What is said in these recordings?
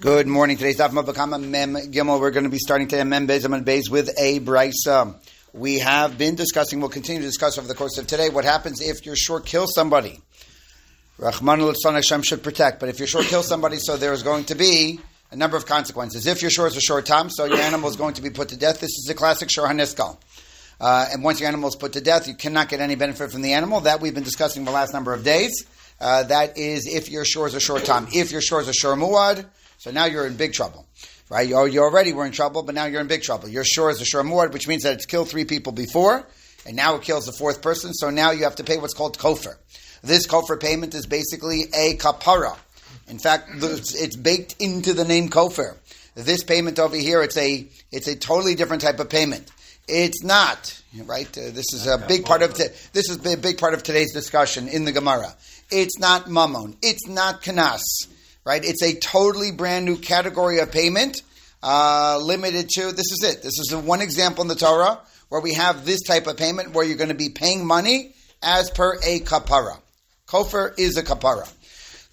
Good morning. Today's Daf Bava Kamma Mem Gimel. We're going to be starting today Mem Bez Amad Bez with a brisa. We have been discussing, we'll continue to discuss over the course of today, what happens if you're shor kill somebody. Rahman al Hashem should protect, but if you're shor kill somebody, so there is going to be a number of consequences. If you're shor, it's a shor tam, so your animal is going to be put to death. This is a classic Shor Haniskal. Uh, and once your animal is put to death, you cannot get any benefit from the animal. That we've been discussing the last number of days. Uh, that is if your shore is a shor tam. If your shore is a shor muad, so now you're in big trouble. Right? You, you already were in trouble, but now you're in big trouble. Your shore is a shor muad, which means that it's killed three people before, and now it kills the fourth person, so now you have to pay what's called kofar. This kofar payment is basically a kapara. In fact, it's baked into the name kofar. This payment over here, it's a it's a totally different type of payment. It's not right. Uh, this is a big part of t- this is a big part of today's discussion in the Gemara. It's not mammon. It's not kanas. Right. It's a totally brand new category of payment, uh, limited to. This is it. This is the one example in the Torah where we have this type of payment where you're going to be paying money as per a kapara. Kofar is a kapara.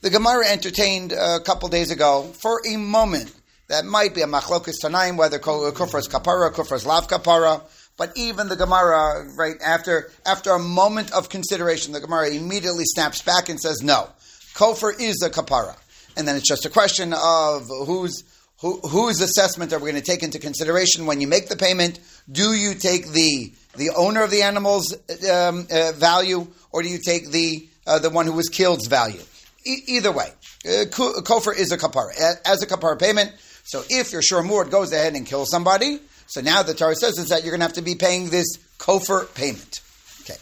The Gemara entertained a couple days ago for a moment that might be a machlokas tanaim, whether kufra is kapara, kufra is lav kapara. But even the Gemara, right after after a moment of consideration, the Gemara immediately snaps back and says, "No, kofar is a kapara." And then it's just a question of whose who, whose assessment are we going to take into consideration when you make the payment? Do you take the the owner of the animal's um, uh, value, or do you take the uh, the one who was killed's value? E- either way, uh, kofar is a kapara as a kapara payment. So if your shor muad goes ahead and kills somebody, so now the Torah says is that you're going to have to be paying this kofar payment. Okay.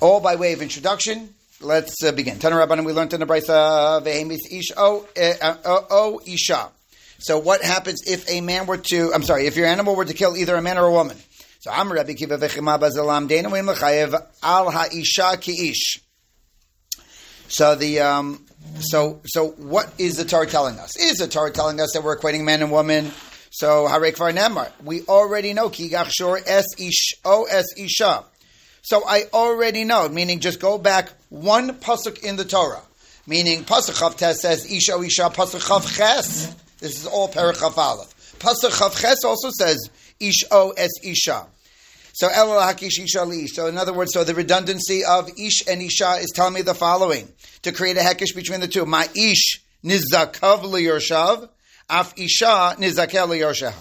All by way of introduction. Let's uh, begin. Tana Rabbanim, we learned in the Brisa, Vehemis Ish O eh, uh, Isha. So what happens if a man were to, I'm sorry, if your animal were to kill either a man or a woman? So I'm Rabbi Kiva Vechima Bazalam Dena Al Ha'isha Ki Ish. So the um, so so what is the Torah telling us? Is the Torah telling us that we're equating man and woman? So Harek Nemar, we already know ki gachshor es ish o es isha. So I already know, meaning just go back one pasuk in the Torah, meaning pasuk chav says isha isha pasuk chav ches. This is all perichav aleph. Pasuk chav ches also says ish o es isha. So El Hakish Isha Li. So in other words, so the redundancy of Ish and Isha is telling me the following to create a hekish between the two. My Ish nizakav liyorshav, af Isha nizakel liyorshav.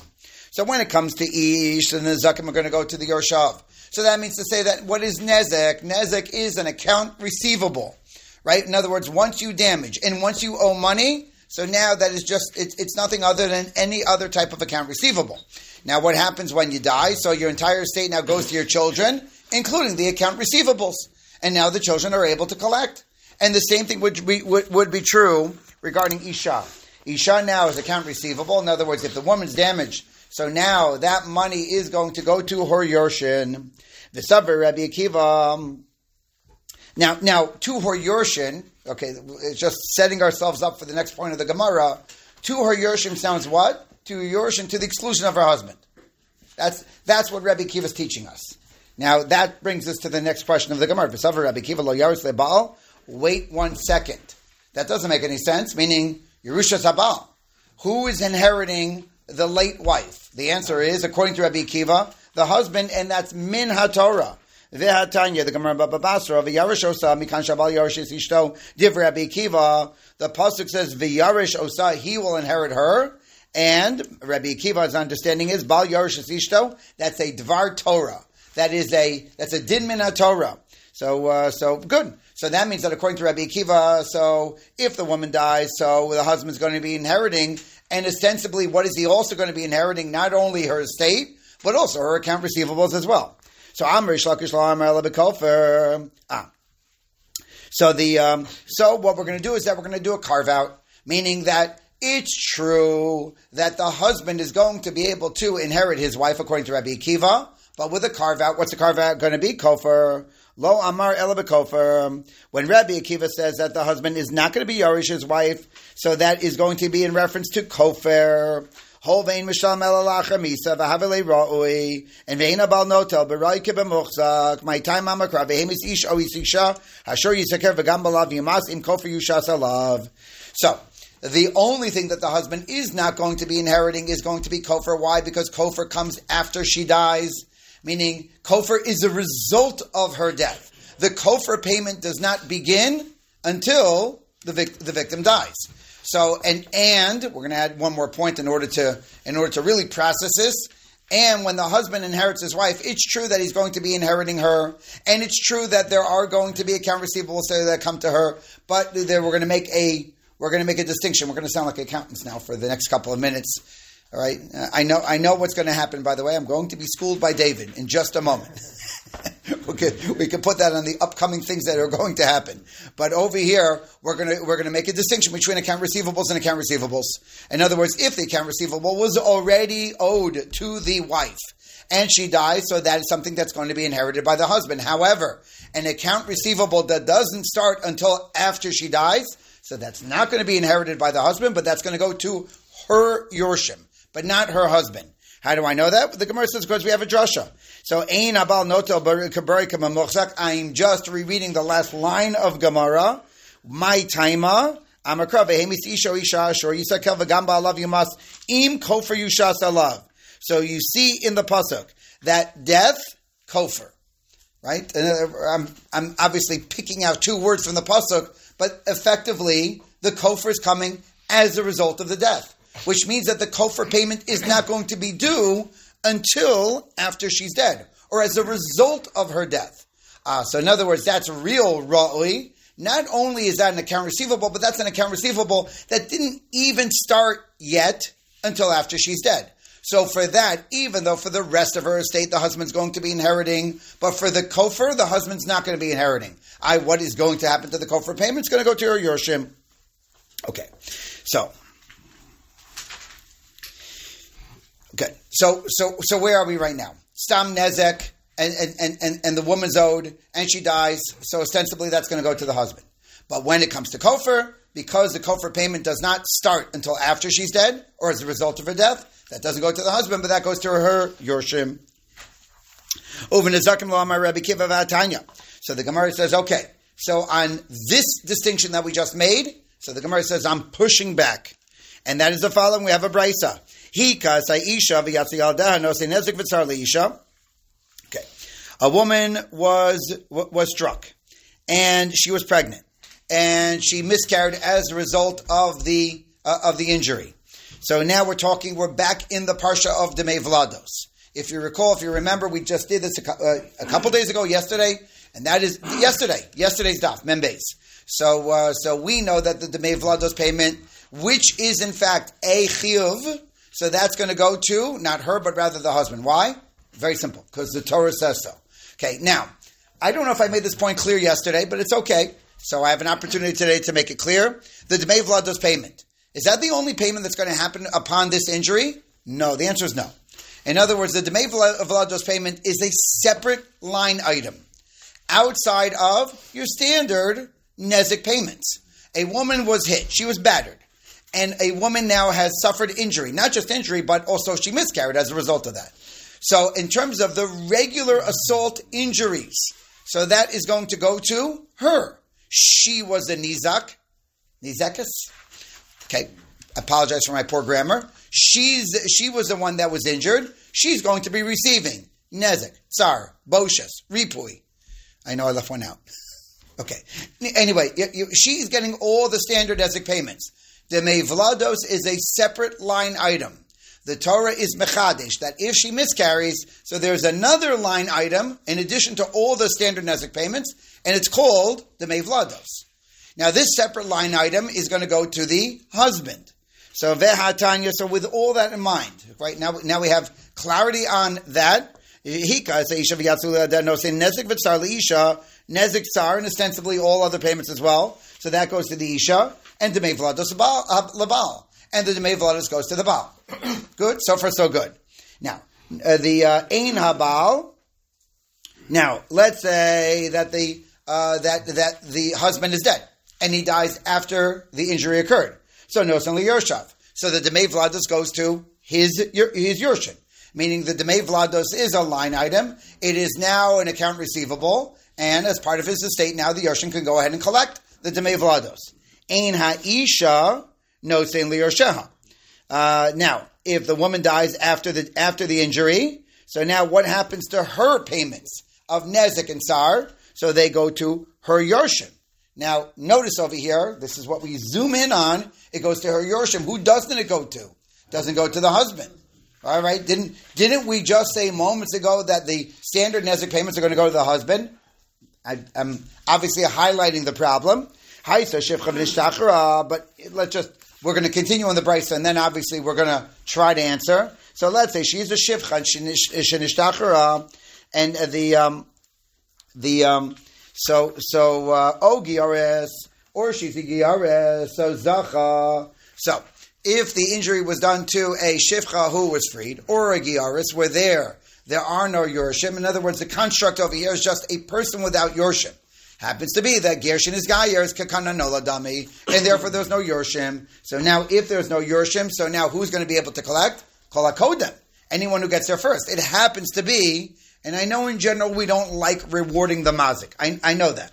So when it comes to Ish, the nizakim are going to go to the Yorshav. So that means to say that what is Nezek? Nezek is an account receivable, right? In other words, once you damage and once you owe money, so now that is just, it's, it's nothing other than any other type of account receivable. Now, what happens when you die? So your entire estate now goes to your children, including the account receivables. And now the children are able to collect. And the same thing would be, would, would be true regarding Isha. Isha now is account receivable. In other words, if the woman's damaged, so now that money is going to go to her Yorshin. The Sabir Rabbi Akiva. Now, now to her Yorshin, okay, it's just setting ourselves up for the next point of the Gemara. To her Yorshin sounds what? to Yorshin to the exclusion of her husband. That's, that's what Rabbi Kiva is teaching us. Now, that brings us to the next question of the Gemara. Rabbi Kiva lo lebal. Wait one second. That doesn't make any sense, meaning Yerusha Sabal. Who is inheriting the late wife? The answer is, according to Rabbi Kiva, the husband, and that's min haTorah. Vehatanya, the Gemara Baba Basra, v'yarish osa mikan shabal yarish ishto div Rabbi Kiva. The pasuk says v'yarish osa, he will inherit her. And Rabbi Akiva's understanding is Bal Yorish Ishto. That's a Dvar Torah. That is a that's a Din Min Torah. So uh, so good. So that means that according to Rabbi Akiva, so if the woman dies, so the husband's going to be inheriting, and ostensibly, what is he also going to be inheriting? Not only her estate, but also her account receivables as well. So Amr Shlakish Ah. So the um, so what we're going to do is that we're going to do a carve out, meaning that it's true that the husband is going to be able to inherit his wife according to Rabbi Akiva, but with a carve out, what's the carve out going to be? Kofar. Lo Amar Kofar. When Rabbi Akiva says that the husband is not going to be Yarish's wife, so that is going to be in reference to Kofar. Holvein mishal melalacha misa v'havele ra'ui and ve'ina bal notel b'rai kibemuchzak my time amakra ve'hemis ish o isisha hashor yisaker v'gam balav yimas im kofer yushas. So The only thing that the husband is not going to be inheriting is going to be kofar. Why? Because kofar comes after she dies, meaning kofar is a result of her death. The kofar payment does not begin until the, vic- the victim dies. So, and and we're going to add one more point in order to in order to really process this. And when the husband inherits his wife, it's true that he's going to be inheriting her, and it's true that there are going to be account receivables that come to her. But we're going to make a we're going to make a distinction. We're going to sound like accountants now for the next couple of minutes. All right, uh, I know I know what's going to happen. By the way, I'm going to be schooled by David in just a moment. we can we can put that on the upcoming things that are going to happen. But over here, we're gonna we're gonna make a distinction between account receivables and account receivables. In other words, if the account receivable was already owed to the wife and she dies, so that is something that's going to be inherited by the husband. However, an account receivable that doesn't start until after she dies, so that's not going to be inherited by the husband, but that's going to go to her yorshim, but not her husband. How do I know that? The Gemara says because we have a drasha. So Ein Abal Notel I'm just rereading the last line of Gemara. My taima. Amakra vehemis isha isha shor yisakel v'gamba alav yumas im kofer yushas alav. So you see in the pasuk that death kofer, right? And uh, I'm I'm obviously picking out two words from the pasuk, but effectively the kofer is coming as a result of the death which means that the kofar payment is not going to be due until after she's dead, or as a result of her death. Uh, so in other words, that's real ra'ui. Not only is that an account receivable, but that's an account receivable that didn't even start yet until after she's dead. So for that, even though for the rest of her estate the husband's going to be inheriting, but for the kofar, the husband's not going to be inheriting. I, what is going to happen to the kofar payment? It's going to go to her yorshim. Okay, so Okay, so so so where are we right now? Stam nezek, and and, and, and the woman's owed, and she dies. So ostensibly, that's going to go to the husband. But when it comes to kofar, because the kofar payment does not start until after she's dead, or as a result of her death, that doesn't go to the husband, but that goes to her yorshim. So the Gemara says, okay. So on this distinction that we just made, so the Gemara says, I'm pushing back. And that is the following. We have a brisa. V'tzar Okay, a woman was was struck, and she was pregnant, and she miscarried as a result of the uh, of the injury. So now we're talking. We're back in the parsha of Demei Vlados. If you recall, if you remember, we just did this a, uh, a couple days ago, yesterday, and that is yesterday. Yesterday's daf membes. So uh, so we know that the Demei Vlados payment, which is in fact a chiyuv, so that's going to go to not her, but rather the husband. Why? Very simple, because the Torah says so. Okay, now, I don't know if I made this point clear yesterday, but it's okay. So I have an opportunity today to make it clear. The Dmei Vlados payment. Is that the only payment that's going to happen upon this injury? No, the answer is no. In other words, the Dmei Vlados payment is a separate line item outside of your standard Nezik payments. A woman was hit, she was battered and a woman now has suffered injury, not just injury, but also she miscarried as a result of that. So, in terms of the regular assault injuries, so that is going to go to her. She was a nizak, nizakus. Okay, apologize for my poor grammar. She's she was the one that was injured. She's going to be receiving nezek, tsar, boshas, ripui. I know I left one out. Okay. Anyway, she's getting all the standard nezek payments. The Vlados is a separate line item. The Torah is mechadish that if she miscarries, so there's another line item in addition to all the standard Nezek payments, and it's called the Vlados. Now, this separate line item is going to go to the husband. So vehatanya. So with all that in mind, right now, now we have clarity on that. Hika nezik v'tzar nezik tsar, and ostensibly all other payments as well. So that goes to the isha and Demei Vlados Labal. And the Demei Vlados goes to the Baal. good? So far, so good. Now, uh, the uh, Ein Habal. Now, let's say that the uh, that that the husband is dead and he dies after the injury occurred. So no only Yershav. So the Demei Vlados goes to his his Yershin, meaning the Demei Vlados is a line item. It is now an account receivable, and as part of his estate, now the Yershin can go ahead and collect the Demei Vlados. Ein ha'isha no saying liyorsheha. Uh, now, if the woman dies after the after the injury, so now what happens to her payments of nezek and sar? So they go to her yorshim. Now, notice over here, this is what we zoom in on. It goes to her yorshim. Who doesn't it go to? Doesn't go to the husband. All right. Didn't didn't we just say moments ago that the standard nezek payments are going to go to the husband? I, am obviously highlighting the problem. But let's just we're going to continue on the brisa, and then obviously we're going to try to answer. So let's say she's a shivcha shenishtachara, and the um, the um, so so uh, or she's a giares so zacha. So if the injury was done to a shivcha who was freed or a giaris, were there there are no yorshim. In other words, the construct over here is just a person without yorshim. Happens to be that Gershin is Gayer is Kakana Noladami, and therefore there's no Yorshim. So now, if there's no Yorshim, so now who's going to be able to collect? Kol HaKodem. Anyone who gets there first. It happens to be, and I know in general we don't like rewarding the Mazik. I, I know that.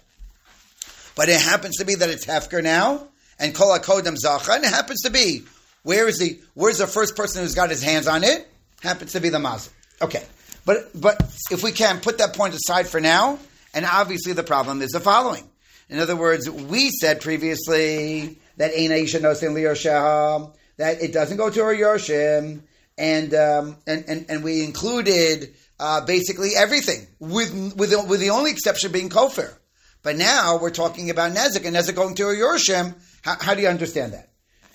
But it happens to be that it's Hefker now, and Kol HaKodem Zacha, and it happens to be, where is the, where's the first person who's got his hands on it? Happens to be the Mazik. Okay. But, but if we can put that point aside for now, and obviously, the problem is the following. In other words, we said previously that Ein Aisha Nosin Liyoshah, that it doesn't go to her Yoshim, and, um, and, and, and we included uh, basically everything, with, with, the, with the only exception being Kofir. But now we're talking about Nezik, and Nezik going to her Yoshim. How, how do you understand that?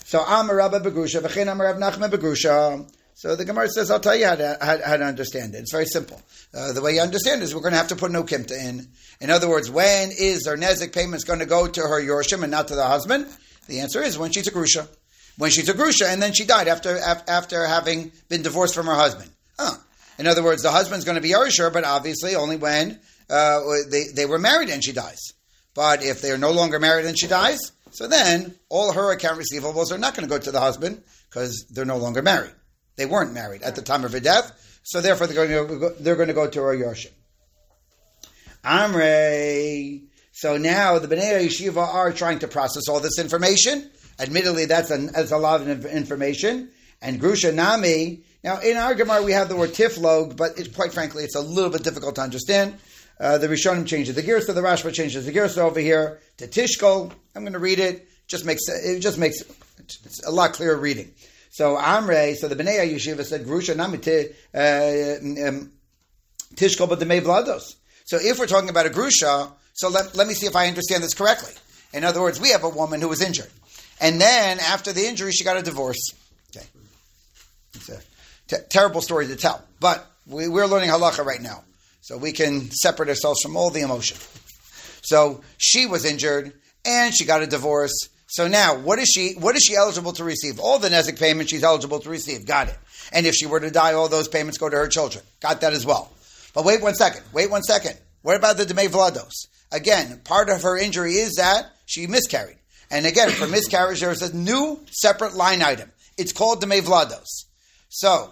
So, Amar Rabba Begrusha, V'chein Amar Rav Nachman Begrusha. So the Gemara says, I'll tell you how to, how, how to understand it. It's very simple. Uh, the way you understand it is we're going to have to put no kimta in. In other words, when is her nezik payments going to go to her yorshim and not to the husband? The answer is when she's a grusha. When she's a grusha and then she died after, after having been divorced from her husband. Huh. In other words, the husband's going to be Yerisher, but obviously only when uh, they, they were married and she dies. But if they're no longer married and she dies, so then all her account receivables are not going to go to the husband because they're no longer married. They weren't married at the time of her death, so therefore they're going to go, they're going to go to her. Amrei. So now the Bnei Yeshiva are trying to process all this information. Admittedly, that's a, that's a lot of information. And Grusha Nami. Now, in our Gemara, we have the word tiflog, but it, quite frankly, it's a little bit difficult to understand. Uh, the Rishonim changes the to the Rashba changes the gears over here to Tishkol. I'm going to read it. Just makes it just makes a lot clearer reading. So Amre, so the Bnei Yeshiva said, Grusha namite uh, um, tishkol but vlados. So if we're talking about a grusha, so let, let me see if I understand this correctly. In other words, we have a woman who was injured. And then after the injury, she got a divorce. Okay. It's a t- terrible story to tell. But we, we're learning halacha right now. So we can separate ourselves from all the emotion. So she was injured and she got a divorce so now, what is she? What is she eligible to receive? All the nezik payments she's eligible to receive. Got it. And if she were to die, all those payments go to her children. Got that as well. But wait one second. Wait one second. What about the Demei Vlados? Again, part of her injury is that she miscarried. And again, for miscarriage, there is a new separate line item. It's called Demei Vlados. So,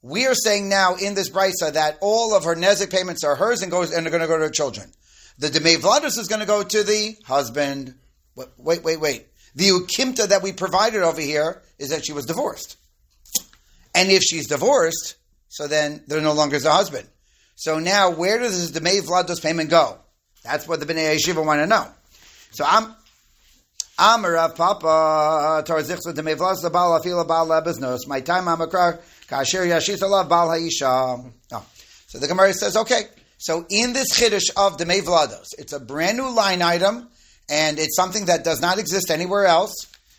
we are saying now in this brisa that all of her nezik payments are hers and goes and are going to go to her children. The Demei Vlados is going to go to the husband. Wait, wait, wait. The ukimta that we provided over here is that she was divorced. And if she's divorced, so then there no longer is a husband. So now, where does the May Vlados payment go? That's what the Bnei Yeshiva want to know. So I'm Amar Papa Tarzichsa de Mevlas the Baal Afila Baal. My time Kasher Yashita Lav Baal Haisha. Oh. So the Gemara says, okay. So in this chiddush of the Vlados, it's a brand new line item and it's something that does not exist anywhere else.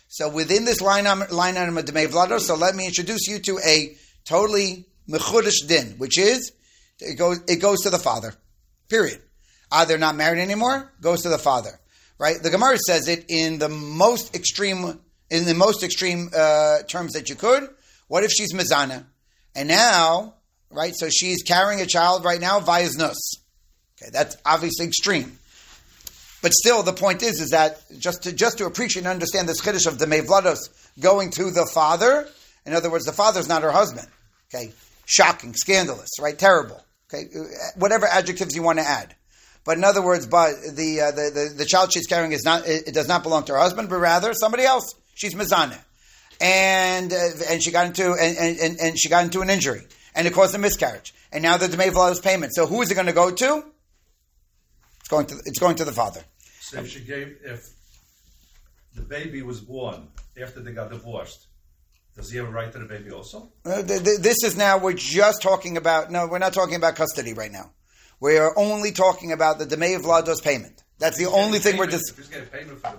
So within this line, line item of Demei Vlado, so let me introduce you to a totally mechudish din, which is it goes it goes to the father. Period. Ah, they're not married anymore. Goes to the father. Right. The Gemara says it in the most extreme in the most extreme uh, terms that you could. What if she's mizana, and now right? So she's carrying a child right now via. Okay, that's obviously extreme. But still, the point is, is that just to just to appreciate and understand this chiddush of the mevlados going to the father. In other words, the father's not her husband. Okay, shocking, scandalous, right? Terrible. Okay, whatever adjectives you want to add. But in other words, but the, uh, the, the, the child she's carrying is not it, it, does not belong to her husband, but rather somebody else. She's mizaneh. and uh, and she got into and, and, and she got into an injury, and it caused a miscarriage, and now the Demei Vlados payment. So who is it going to go to? It's going to it's going to the father. So if she gave if the baby was born after they got divorced, does he have a right to the baby also? Uh, th- th- this is now we're just talking about. No, we're not talking about custody right now. We are only talking about the Demei Vlados payment. That's the only thing we're just. If he's getting payment for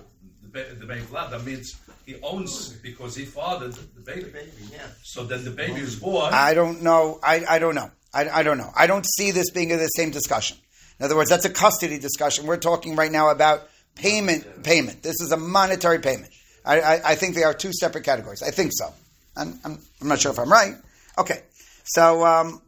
the, the, the baby vlad, that means he owns because he fathered the baby. baby, yeah. So then the baby was born. I don't know. I, I don't know. I, I don't know. I don't see this being the same discussion. In other words, that's a custody discussion. We're talking right now about payment. Payment. This is a monetary payment. I, I, I think they are two separate categories. I think so. I'm, I'm, I'm not sure if I'm right. Okay. So, um,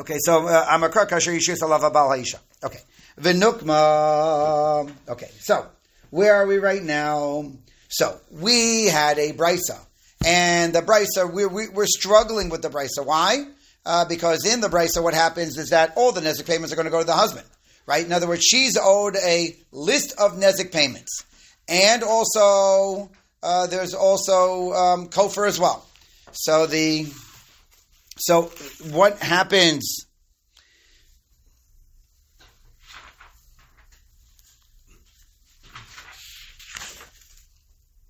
okay. So, uh, Amakar Kasher Yishus Alava Bal Haisha. Okay. Vinukma. Okay. So, where are we right now? So, we had a brisa. And the brisa, we, we, we're struggling with the brisa. Why? Uh, because in the brisa, what happens is that all the nezik payments are going to go to the husband, right? In other words, she's owed a list of nezik payments, and also uh, there's also um, kofar as well. So the so what happens?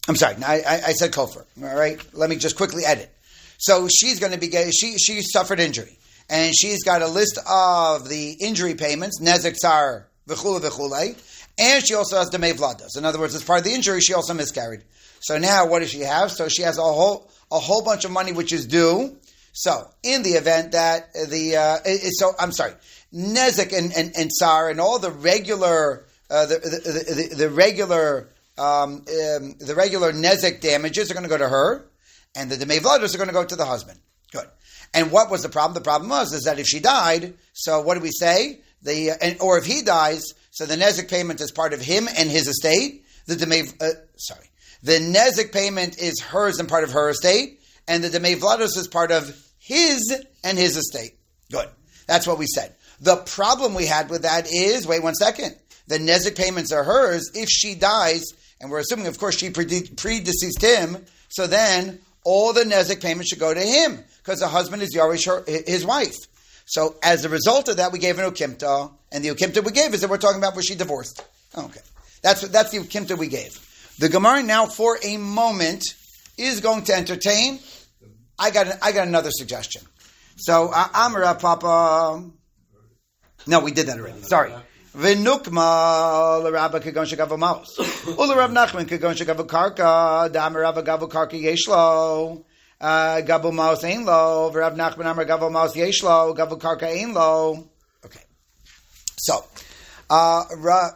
I'm sorry, I, I, I said kofar. All right, let me just quickly edit. So she's going to be she she suffered injury, and she's got a list of the injury payments, nezek tsar v'chule v'chule, and she also has demei vladas. In other words, as part of the injury, she also miscarried. So now, what does she have? So she has a whole a whole bunch of money which is due. So in the event that the uh, so I'm sorry, nezek and, and and tsar and all the regular uh, the, the, the, the regular um, um, the regular nezek damages are going to go to her and the Demei Vlados are going to go to the husband. Good. And what was the problem? The problem was is that if she died, so what do we say? The and, or if he dies, so the Nezik payment is part of him and his estate. The Demei, uh, sorry, the Nezik payment is hers and part of her estate, and the Demei Vlados is part of his and his estate. Good. That's what we said. The problem we had with that is, wait one second, the Nezik payments are hers if she dies, and we're assuming, of course, she predeceased him, so then all the Nezik payments should go to him because the husband is Yarish, his wife. So as a result of that, we gave an ukimta, and the ukimta we gave is that we're talking about was she divorced. Okay, that's that's the ukimta we gave. The Gemara now, for a moment, is going to entertain. I got I got another suggestion. So uh, Amra Papa. No, we did that already. Sorry. V'nukma l'Rabba kagon shagav maus. Ula Rav Nachman kagon shagav karka. Dam Rabba gavu karka yeshlo. Gavu maus ein lo. V'Rav Nachman amar gavu maus yeshlo. Gavu karka ein lo. Okay. So, uh,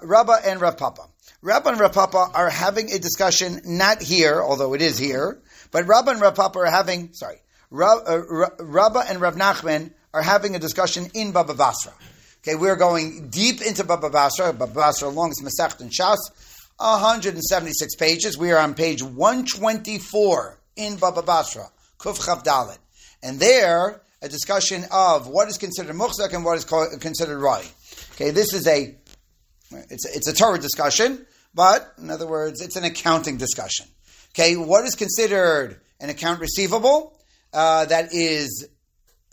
Rabba and Rav Papa. Rabba and Rav Papa are having a discussion, not here, although it is here, but Rabba and Rav Papa are having, sorry, Rabba and Rav Nachman are having a discussion in Baba Basra. Okay, we're going deep into Baba Basra. Baba Basra, longest Masech and Shas, 176 pages. We are on page 124 in Baba Basra, Kuf Chav Dalet. And there, a discussion of what is considered muhzak and what is considered rai. Okay, this is a it's a, it's a Torah discussion, but in other words, it's an accounting discussion. Okay, what is considered an account receivable uh, that is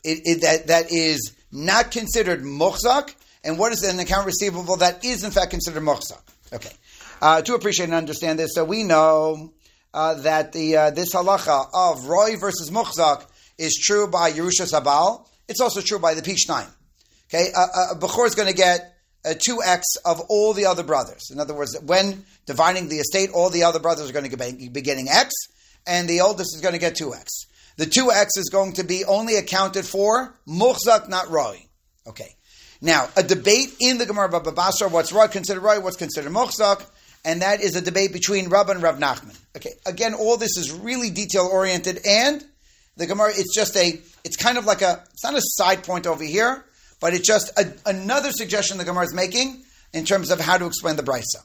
it, it, that that is not considered muhzak, and what is an account receivable that is in fact considered muhzak? Okay, uh, to appreciate and understand this, so we know uh, that the uh, this halacha of roy versus muhzak is true by Yerusha Sabal. It's also true by the Pishnayim. Okay, uh, uh, Bechor is going to get a two x of all the other brothers. In other words, when dividing the estate, all the other brothers are going to be getting x, and the oldest is going to get two x the 2x is going to be only accounted for muhzak, not roy. Okay. Now, a debate in the Gemara Baba Basra, what's roy considered roy, what's considered muhzak, and that is a debate between Rab and Rav Nachman. Okay, again, all this is really detail oriented, and the Gemara, it's just a, it's kind of like a, it's not a side point over here, but it's just a, another suggestion the Gemara is making in terms of how to explain the Brisa.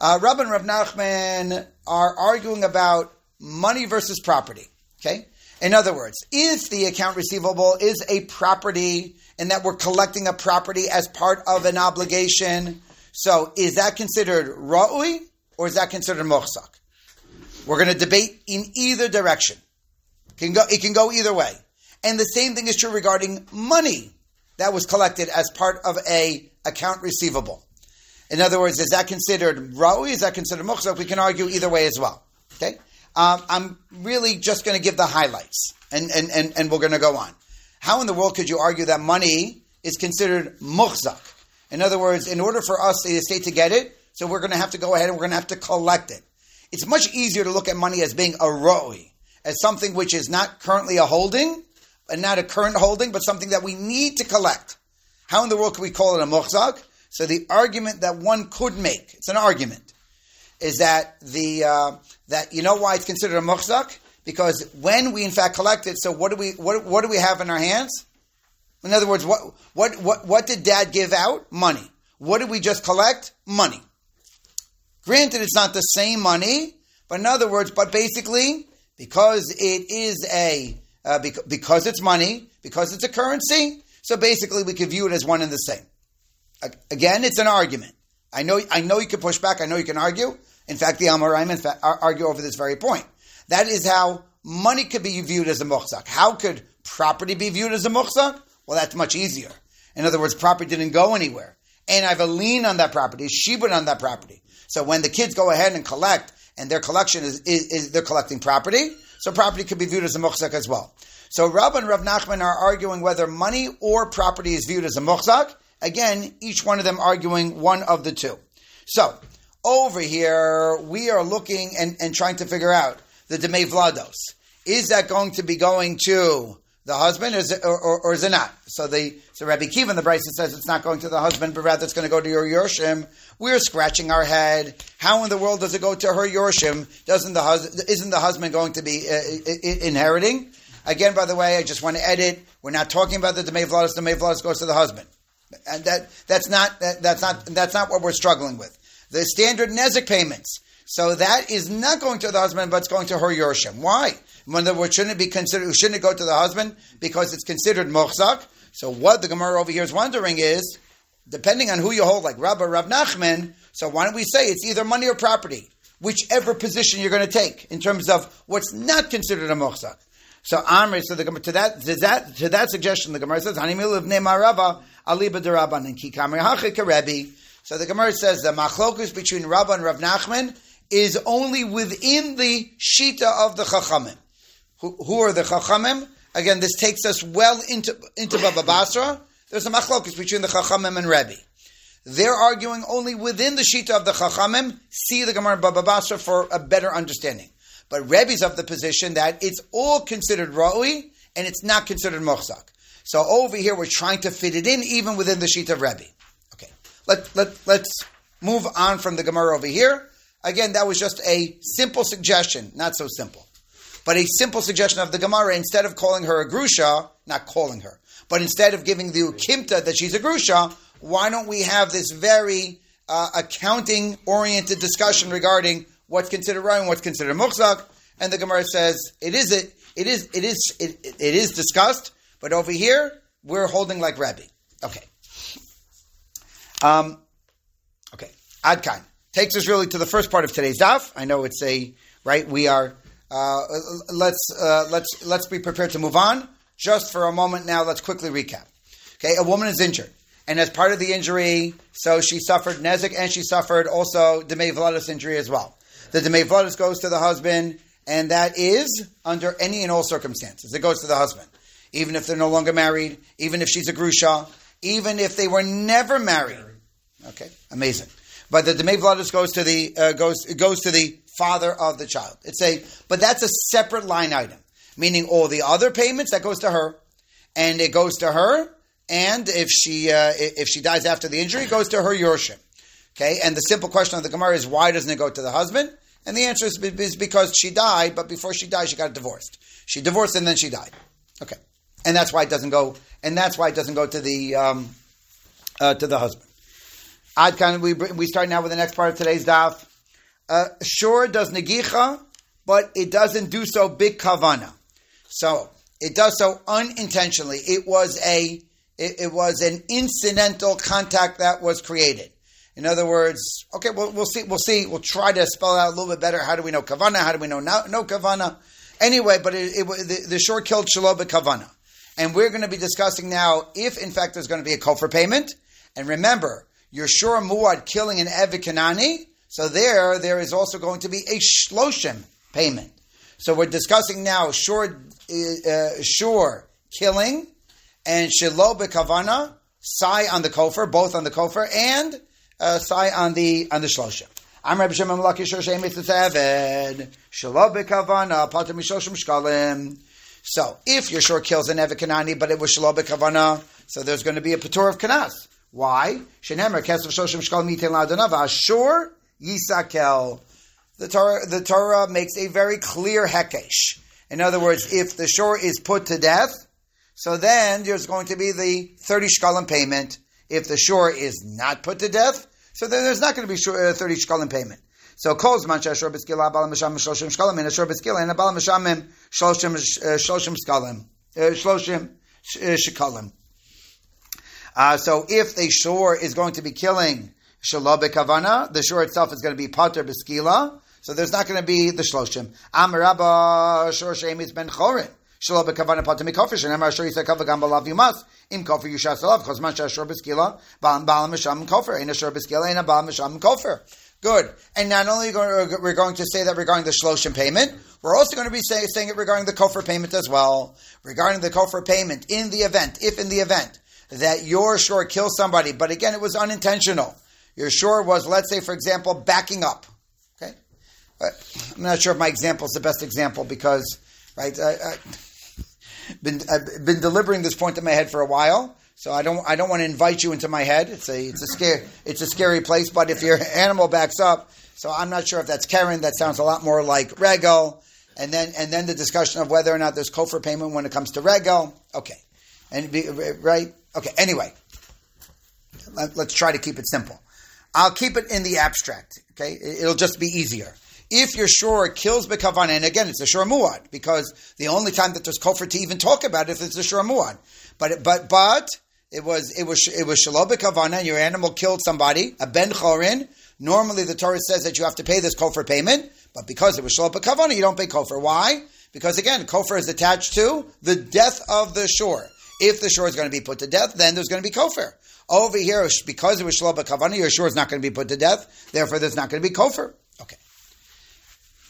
Uh, Rav and Rav Nachman are arguing about money versus property. Okay, in other words, if the account receivable is a property and that we're collecting a property as part of an obligation, so is that considered ra'ui or is that considered mochsak? We're going to debate in either direction. It can go, it can go either way. And the same thing is true regarding money that was collected as part of a account receivable. In other words, is that considered ra'ui? Is that considered mukhzak? We can argue either way as well. Okay? Um, I'm really just going to give the highlights, and, and, and, and we're going to go on. How in the world could you argue that money is considered mukhzak? In other words, in order for us, the estate, to get it, so we're going to have to go ahead and we're going to have to collect it. It's much easier to look at money as being a roi, as something which is not currently a holding, and not a current holding, but something that we need to collect. How in the world could we call it a mukhzak? So the argument that one could make, it's an argument, is that the uh, that you know why it's considered a mukhzak? Because when we in fact collect it, so what do we what, what do we have in our hands? In other words, what what what what did dad give out? Money. What did we just collect? Money. Granted, it's not the same money, but in other words, but basically, because it is a uh, because, because it's money, because it's a currency, so basically we could view it as one and the same. Again, it's an argument. I know, I know you can push back. I know you can argue. In fact, the Amoraim argue over this very point. That is how money could be viewed as a muhzak. How could property be viewed as a muhzak? Well, that's much easier. In other words, property didn't go anywhere. And I have a lien on that property, shibud on that property. So when the kids go ahead and collect, and their collection is, is, is they're collecting property, so property could be viewed as a muhzak as well. So Rab and Rav Nachman are arguing whether money or property is viewed as a muhzak, Again, each one of them arguing one of the two. So, over here, we are looking and, and trying to figure out the Demei Vlados. Is that going to be going to the husband, or is it, or, or, or is it not? So the so Rabbi Kiva the Brisa says it's not going to the husband, but rather it's going to go to your Yorshim. We're scratching our head. How in the world does it go to her Yorshim? Doesn't the husband isn't the husband going to be uh, inheriting? Again, by the way, I just want to edit. We're not talking about the Demei Vlados. The Demei Vlados goes to the husband and that that's not that, that's not that's not what we're struggling with. The standard nezek payments. So that is not going to the husband, but it's going to her yorshim. Why? When the word shouldn't it be considered, shouldn't it go to the husband because it's considered mochzak? So what the Gemara over here is wondering is, depending on who you hold, like Rabbi Rav Nachman. So why don't we say it's either money or property, whichever position you're going to take in terms of what's not considered a mochzak. So Amri, so the, to that to that to that suggestion, the Gemara says, "Hanimil of Nemarava aliba deraban and kikamri hachik So the Gemara says the machlokus between Rabba and Rav Nachman is only within the shita of the Chachamim. Who, who are the Chachamim? Again, this takes us well into into Baba Basra. There's a machlokus between the Chachamim and Rebbe. They're arguing only within the shita of the Chachamim. See the Gemara Baba Basra for a better understanding. But Rebbe's of the position that it's all considered Ra'ui and it's not considered Mochzak. So over here, we're trying to fit it in even within the sheet of Rebbe. Let, let, let's move on from the Gemara over here. Again, that was just a simple suggestion, not so simple, but a simple suggestion of the Gemara. Instead of calling her a grusha, not calling her, but instead of giving the ukimta that she's a grusha, why don't we have this very uh, accounting oriented discussion regarding what's considered right and what's considered muhzak. And the Gemara says it is it, it is it is it, it is discussed, but over here we're holding like Rabbi. Okay. Um, okay. Adkan takes us really to the first part of today's daf. I know it's a right. We are. Uh, let's uh, let's let's be prepared to move on. Just for a moment now, let's quickly recap. Okay, a woman is injured, and as part of the injury, so she suffered nezik and she suffered also demei vladis injury as well. The Demei Vladis goes to the husband, and that is under any and all circumstances. It goes to the husband. Even if they're no longer married, even if she's a Grusha, even if they were never married. Okay, amazing. But the Demei Vladis goes to the uh, goes goes to the father of the child. It's a but that's a separate line item, meaning all the other payments that goes to her, and it goes to her. And if she uh, if she dies after the injury, it goes to her yorship. Okay, and the simple question of the Gemara is why doesn't it go to the husband? And the answer is, is because she died, but before she died, she got divorced. She divorced and then she died. Okay, and that's why it doesn't go. And that's why it doesn't go to the um, uh, to the husband. Ad kind we we start now with the next part of today's daf. Uh, sure, does negicha, but it doesn't do so big kavana. So it does so unintentionally. It was a it, it was an incidental contact that was created. In other words, okay, we'll, we'll see. We'll see. We'll try to spell out a little bit better. How do we know kavana? How do we know no, no kavana? Anyway, but it, it, the, the shor killed shalob kavana, and we're going to be discussing now if in fact there's going to be a kofar payment. And remember, sure muad killing an evikanani, so there there is also going to be a shloshim payment. So we're discussing now sure uh, sure killing and shalob kavana, sai on the kofar, both on the kofar and uh, sai on the on the shlosha. I'm Rabbi Shimon Malaki Shor Shem Mitzved Shalom Bekavana Pater Mishoshim Shkalim. So if shor kills an Evikanani, but it was Shalom Bekavana, so there's going to be a Patur of Kanas. Why? Shenemer. The Torah, the Torah makes a very clear hekesh. In other words, if the shore is put to death, so then there's going to be the 30 shkalim payment. If the shore is not put to death, so then there's not going to be uh, 30 shkalim payment. So calls man shashor b'skila abal misham shloshim shkalim and ashor b'skila and abal mishamim shloshim uh, shloshim shkalim uh, shloshim shkalim. Uh, so if the shore is going to be killing shalom bekavana, the shore itself is going to be pater beskila. So there's not going to be the shloshim. Amarabba shor is ben chorin. Shalom bekavana pater mikofish. And amar shor yisakava gam balav yumas. Im kofir yusha salav. Chosman shah shor beskila. Baal misham kofir. Ein shor beskila. Ein baal misham kofir. Good. And not only uh, we're going to say that regarding the shloshim payment, we're also going to be say, saying it regarding the kofir payment as well. Regarding the kofir payment, in the event, if in the event that your shore kills somebody, but again, it was unintentional. Your shore was, let's say, for example, backing up. Okay, uh, I'm not sure if my example is the best example because, right? I, I, been I've been delivering this point in my head for a while. So I don't I don't want to invite you into my head. It's a it's a scary it's a scary place. But if your animal backs up, so I'm not sure if that's Keren. That sounds a lot more like Regel. And then and then the discussion of whether or not there's kofar payment when it comes to Regel. Okay, and be, right. Okay. Anyway, let, let's try to keep it simple. I'll keep it in the abstract. Okay, it'll just be easier if your shore kills bekavana, and again, it's a shore muad, because the only time that there's kofar to even talk about it is a shore muad. But but but it was it was it was shalom bekavana. And your animal killed somebody, a ben chorin. Normally, the Torah says that you have to pay this kofar payment, but because it was shalom bekavana, you don't pay kofar. Why? Because again, kofar is attached to the death of the shore. If the shore is going to be put to death, then there's going to be kofar. Over here, because it was shalom bekavana, your shore is not going to be put to death. Therefore, there's not going to be kofar. Okay.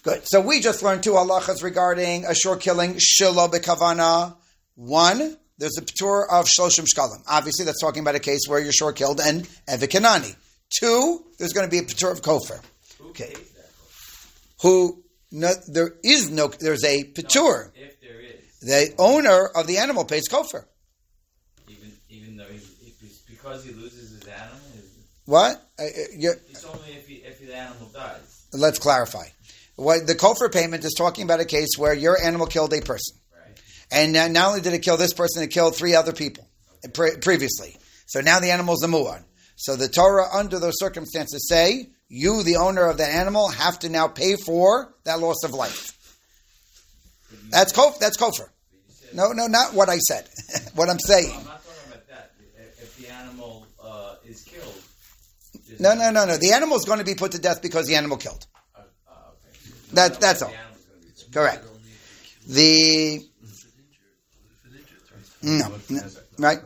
Good. So we just learned two halachas regarding a shor killing shilo bekavana. One, there's a p'tur of shloshim shkalim. Obviously, that's talking about a case where you're shor killed and evikanani. Two, there's going to be a p'tur of kofar. Okay. Who? No, there is no. There's a p'tur. No, if there is, the owner of the animal pays kofar. Even even though he's, because he loses his animal. What? Uh, it's only if, he, if the animal dies. Let's clarify. What the kofar payment is talking about a case where your animal killed a person, right. and uh, not only did it kill this person, it killed three other people pre- previously. So now the animal's a muad. So the Torah, under those circumstances, say you, the owner of the animal, have to now pay for that loss of life. That's kof. That's kofar. No, no, not what I said. what I'm saying. No, I'm not talking about that. If the animal uh, is killed. No, no, no, no. The animal is going to be put to death because the animal killed. Oh, that, that's all. Correct. The no, no right.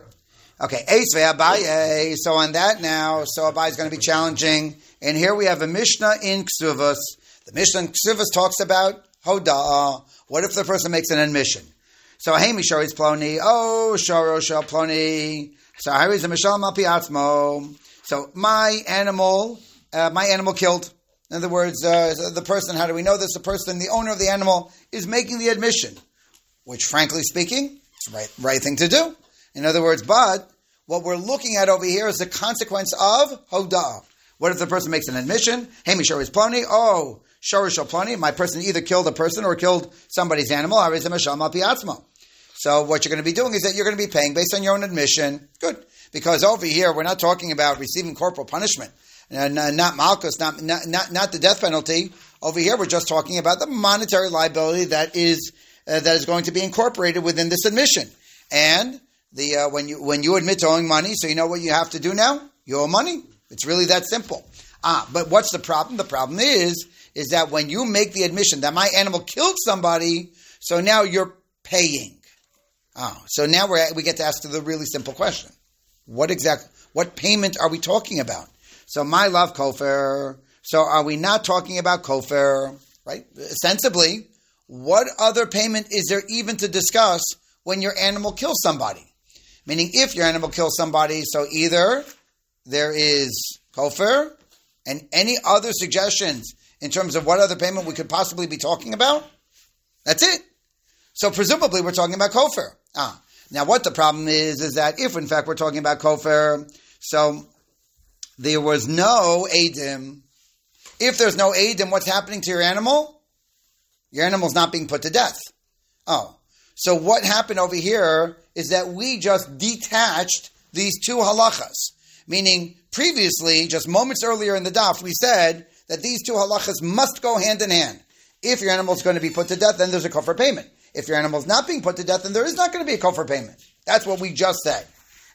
Okay, Abaye. So on that now, so Abaye is going to be challenging. And here we have a Mishnah in Ksuvas. The Mishnah in Ksuvas talks about Hoda. What if the person makes an admission? So hey, Mishar is Ploni. Oh, Sharo Shal Ploni. So here is a Mishal Mapi So my animal, uh, my animal killed. In other words, uh, the person, how do we know this? The person, the owner of the animal, is making the admission, which, frankly speaking, is the right, right thing to do. In other words, but what we're looking at over here is the consequence of hoda. What if the person makes an admission? Hey, Mishar is ploni. Oh, shorish ploni. My person either killed a person or killed somebody's animal. So what you're going to be doing is that you're going to be paying based on your own admission. Good. Because over here, we're not talking about receiving corporal punishment not malchus, not, not, not not the death penalty. Over here, we're just talking about the monetary liability that is uh, that is going to be incorporated within this admission. And the uh, when you when you admit to owing money, so you know what you have to do now. You owe money. It's really that simple. Ah, but what's the problem? The problem is, is that when you make the admission that my animal killed somebody, so now you're paying. Oh, so now we we get to ask the really simple question: What exact what payment are we talking about? So my love kofer. So are we not talking about kofer? Right? Sensibly, what other payment is there even to discuss when your animal kills somebody? Meaning, if your animal kills somebody, so either there is kofer and any other suggestions in terms of what other payment we could possibly be talking about? That's it. So presumably we're talking about kofar. Ah, now what the problem is is that if in fact we're talking about kofar, so there was no adim. If there's no adim, what's happening to your animal? Your animal's not being put to death. Oh, so what happened over here is that we just detached these two halachas, meaning previously, just moments earlier in the daf, we said that these two halachas must go hand in hand. If your animal is going to be put to death, then there's a kofar payment. If your animal is not being put to death, then there is not going to be a kofar payment. That's what we just said.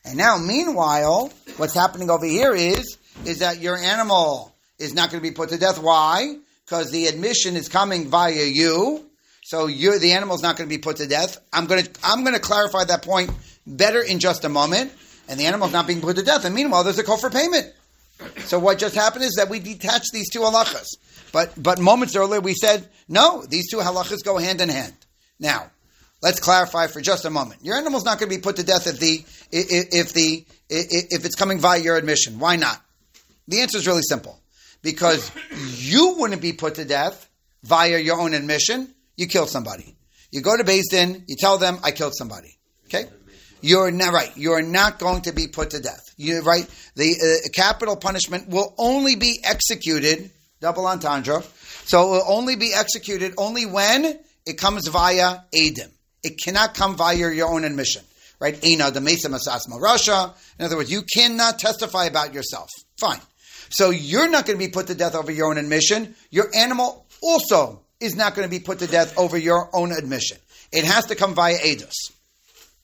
And now, meanwhile, what's happening over here is is that your animal is not going to be put to death. Why? Because the admission is coming via you. So you the animal is not going to be put to death. I'm going to I'm going to clarify that point better in just a moment. And the animal is not being put to death. And meanwhile, there's a kofar payment. So what just happened is that we detached these two halachas. But but moments earlier we said no, these two halachas go hand in hand. Now, let's clarify for just a moment. Your animal's not going to be put to death if the if the if it's coming via your admission. Why not? The answer is really simple. Because you wouldn't be put to death via your own admission. You killed somebody. You go to Din, you tell them, I killed somebody. Okay? You're not right. You're not going to be put to death. You're right. The uh, capital punishment will only be executed, double entendre. So it will only be executed only when it comes via Adim. It cannot come via your own admission. Right? Ina the Mesa Masasma Russia. In other words, you cannot testify about yourself. Fine. So you're not going to be put to death over your own admission. Your animal also is not going to be put to death over your own admission. It has to come via Edus.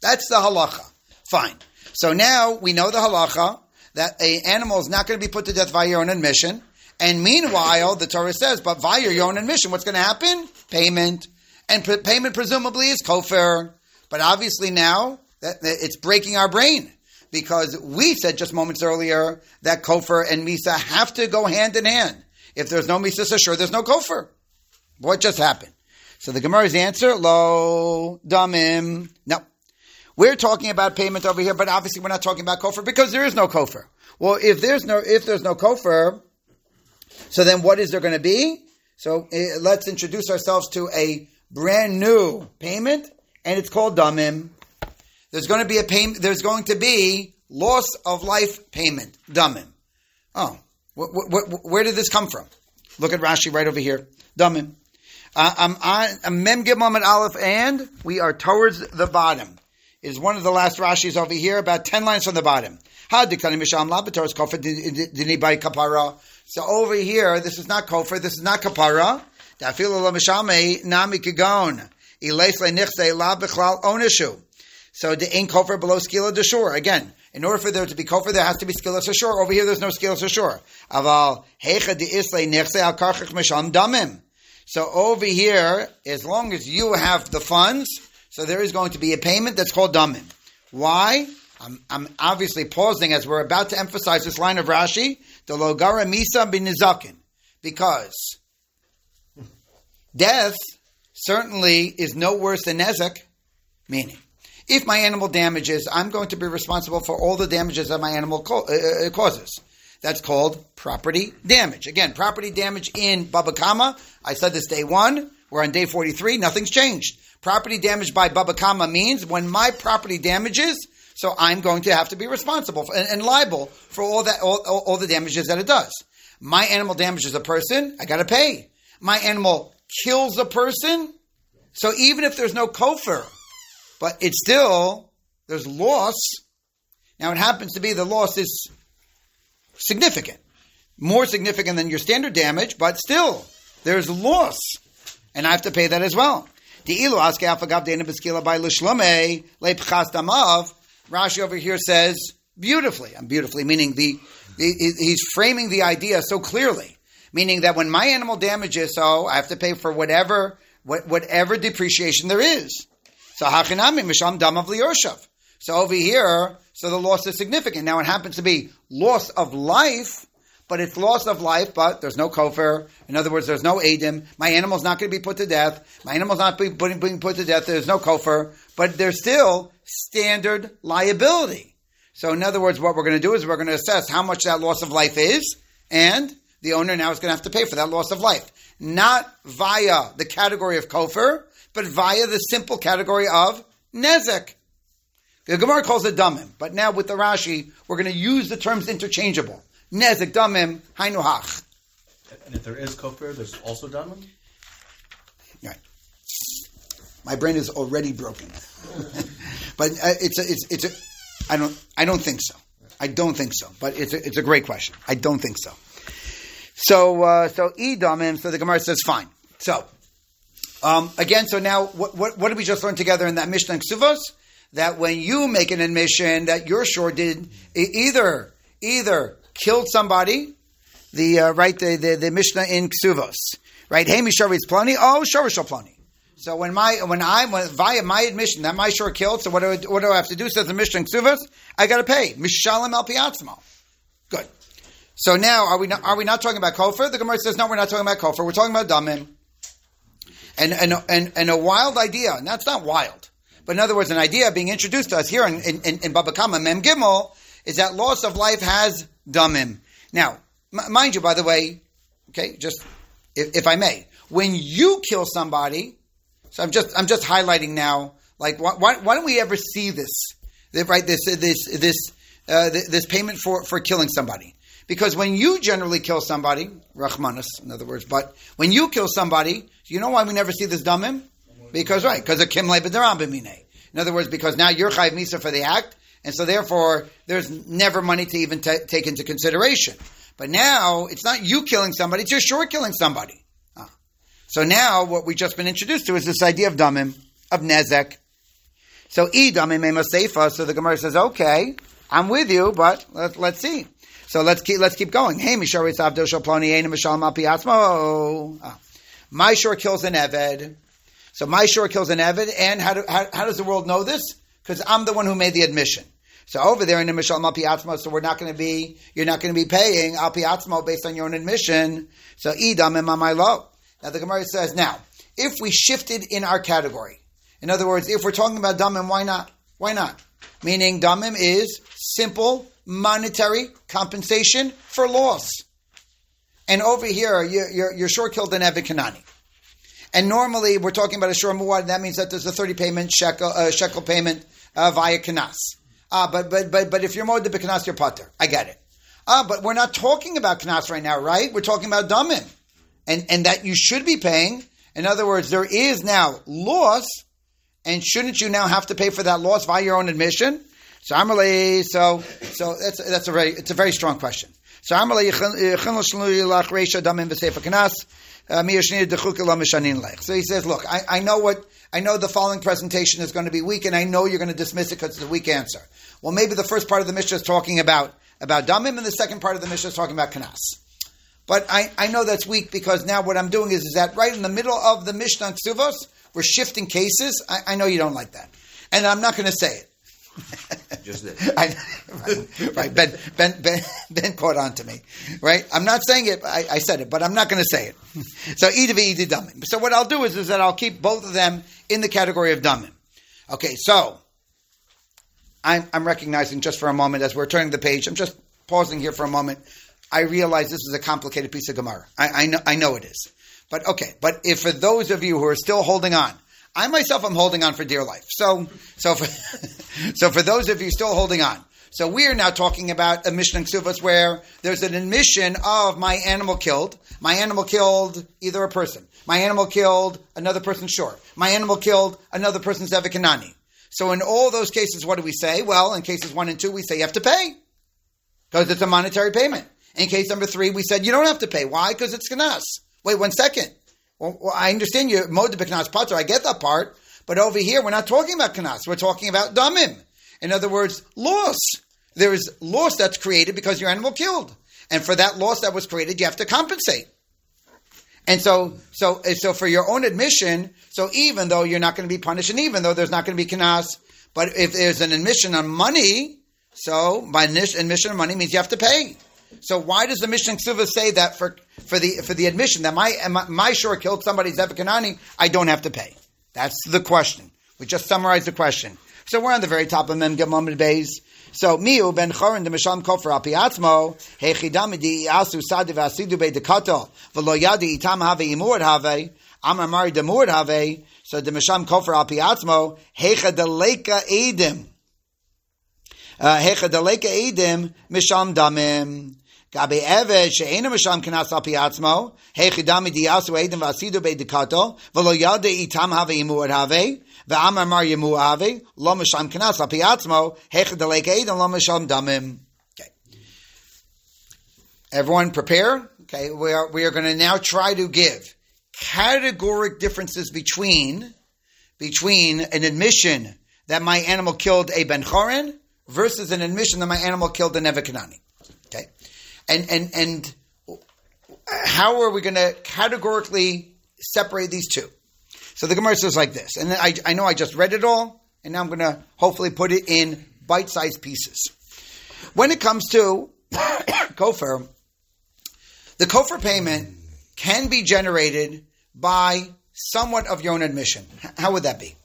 That's the halacha. Fine. So now we know the halacha that an animal is not going to be put to death via your own admission. And meanwhile, the Torah says, but via your own admission, what's going to happen? Payment. And p- payment presumably is kofar. But obviously now, that, that it's breaking our brain. Because we said just moments earlier that kofar and misa have to go hand in hand. If there's no misa, so sure there's no kofar. What just happened? So the Gemara's answer, lo damim. No. We're talking about payment over here, but obviously we're not talking about kofar because there is no kofar. Well, if there's no if there's no kofar, so then what is there going to be? So uh, let's introduce ourselves to a brand new payment, and it's called damim. There's going to be a payment. There's going to be loss of life payment, damim. Oh, wh- wh- wh- where did this come from? Look at Rashi right over here, damim. Uh, I'm on I'm Mem Gimel Aleph, and we are towards the bottom. Is one of the last Rashis over here, about ten lines from the bottom. How dikani misham labatoris kofar dini kapara. So over here, this is not kofar, this is not kapara. So the ain't kofar below skila deshur. Again, in order for there to be kofar, there has to be skila deshur. Over here, there's no skila deshur. Aval hecha nechse al damim. So over here, as long as you have the funds, so there is going to be a payment that's called damim. Why? I'm, I'm, obviously pausing as we're about to emphasize this line of Rashi, the logara misa binizakin, because death certainly is no worse than nezek, meaning if my animal damages, I'm going to be responsible for all the damages that my animal co- uh, uh causes. That's called property damage. Again, property damage in Bava Kamma. I said this day one. We're on day 43. Nothing's changed. Property damage by Bava Kamma means when my property damages, so I'm going to have to be responsible for, and, and, liable for all that, all, all, all the damages that it does. My animal damages a person, I got to pay. My animal kills a person, so even if there's no kofar, but it's still there's loss. Now it happens to be the loss is significant, more significant than your standard damage, but still there's loss, and I have to pay that as well. The Rashi over here says beautifully, I'm beautifully meaning the he- he- he's framing the idea so clearly, meaning that when my animal damages, so I have to pay for whatever what, whatever depreciation there is. So hachinami misham dam of liyoshav. So over here, so the loss is significant. Now it happens to be loss of life, but it's loss of life, but there's no kofar. In other words, there's no adim. My animal's not going to be put to death. My animal's not being put to death. There's no kofar, but there's still standard liability. So in other words, what we're going to do is we're going to assess how much that loss of life is, and the owner now is going to have to pay for that loss of life. Not via the category of kofar, but via the simple category of nezek. The Gemara calls it damim, but now with the Rashi, we're going to use the terms interchangeable. Nezek, damim, hainu hach. And if there is kofir, there's also damim? Right. My brain is already broken, but uh, it's a, it's it's a, I don't I don't think so. I don't think so, but it's a, it's a great question. I don't think so. So uh, so idamim. So the Gemara says fine. So um, again, so now what, what what did we just learn together in that Mishnah and Ksuvos? That when you make an admission that your shor did either either killed somebody, the uh, right the, the the Mishnah in Ksuvos, right? Hey, Misharitz Plani. Oh, Shorish Plani. So when my when I when via my admission that my shor killed, so what do I, what do I have to do? Says the Mishnah in Ksuvos, I got to pay Mishalim Piatzmo. Good. So now are we not, are we not talking about kofar? The Gemara says no, we're not talking about kofar. We're talking about damim. And and and and a wild idea, and that's not wild, but in other words, an idea being introduced to us here in in, in, in Bava Kamma Mem Gimel is that loss of life has damim. Now, m- mind you, by the way, okay, just if, if I may, when you kill somebody, so I'm just I'm just highlighting now, like why, why, why don't we ever see this, right? This this this uh, this payment for for killing somebody. Because when you generally kill somebody, Rachmanis, in other words, but when you kill somebody, you know why we never see this damim? Because right, because of kim b'mine. In other words, because now you're chayv misa for the act, and so therefore there's never money to even ta take into consideration. But now it's not you killing somebody; it's your shor killing somebody. Ah. So now what we've just been introduced to is this idea of damim of nezek. So e damim. So the Gemara says, okay, I'm with you, but let, let's see. So let's keep let's keep going. Hey, misharitz avdo shalploni ein mishal mapiatzmo. Ah. My shor kills an eved. So my shor kills an eved, and how, do, how, how does the world know this? Because I'm the one who made the admission. So over there in the mishal mapiatzmo, so we're not going to be you're not going to be paying alpiatzmo based on your own admission. So idam my lo. Now the Gemara says now if we shifted in our category, in other words, if we're talking about damim, why not? Why not? Meaning damim is simple monetary compensation for loss. And over here, you're, you're, you're shor killed an Eved Kanani. And normally, we're talking about a shor muad. And that means that there's a 30 payment shekel, uh, shekel payment uh, via kanas. Uh, but, but, but, but if you're mod the kanas, you're pater. I get it. Uh, but we're not talking about kanas right now, right? We're talking about damim. And, and that you should be paying. In other words, there is now loss, and shouldn't you now have to pay for that loss via your own admission? So Amalei, so so that's that's a very it's a very strong question. So Amalei v'sefer kanas uh, so he says, look, I, I know what I know the following presentation is going to be weak, and I know you're going to dismiss it because it's a weak answer. Well, maybe the first part of the Mishnah is talking about about damim, and the second part of the Mishnah is talking about kanas. But I, I know that's weak because now what I'm doing is, is that right in the middle of the Mishnah Ksuvos, we're shifting cases. I, I know you don't like that. And I'm not going to say it. Just did. I, right. Ben, ben, ben, ben caught on to me. Right? I'm not saying it. I, I said it, but I'm not going to say it. So Edavi Edi Damim. So what I'll do is, is that I'll keep both of them in the category of Damim. Okay, so I'm, I'm recognizing just for a moment as we're turning the page, I'm just pausing here for a moment. I realize this is a complicated piece of Gemara. I, I know, I know it is. But okay, but if for those of you who are still holding on, I myself am holding on for dear life. So, so for, so for those of you still holding on, so we are now talking about a Mishnah Ksuvas where there's an admission of my animal killed. My animal killed either a person. My animal killed another person short. My animal killed another person's Evikanani. So in all those cases, what do we say? Well, in cases one and two, we say you have to pay because it's a monetary payment. In case number three, we said you don't have to pay. Why? Because it's kanas. Wait one second. Well, I understand you mode the kanas pater. I get that part. But over here, we're not talking about kanas. We're talking about damim. In other words, loss. there is loss that's created because your animal killed. And for that loss that was created, you have to compensate. And so, so, so for your own admission, so even though you're not going to be punished, and even though there's not going to be kanas, but if there's an admission on money, so by admission of money means you have to pay. So why does the Mishnah Ksuva say that for, for the for the admission that my my, my shor killed somebody Zevakanani, I don't have to pay? That's the question. We just summarized the question. So we're on the very top of Mem. So miu ben chorin de misham kofer al piatzmo hechidam di asu sadi v'asidu be dekato v'lo itam have imur have amar mari demur have so de misham kofer al piatzmo hecha de leka edim edim misham damim. Eved she'ena misham kenas edim v'asidu be dekato. V'lo yadi itam have have. Ve'amar mar ave lo misham eid and lo misham damim. Everyone prepare. Okay, we are we are going to now try to give categoric differences between between an admission that my animal killed a ben chorin versus an admission that my animal killed a nevikanani. Okay, and and and how are we going to categorically separate these two? So the Gemara says like this, and I, I know I just read it all, and now I'm going to hopefully put it in bite-sized pieces. When it comes to kofar, the kofar payment can be generated by somewhat of your own admission. How would that be?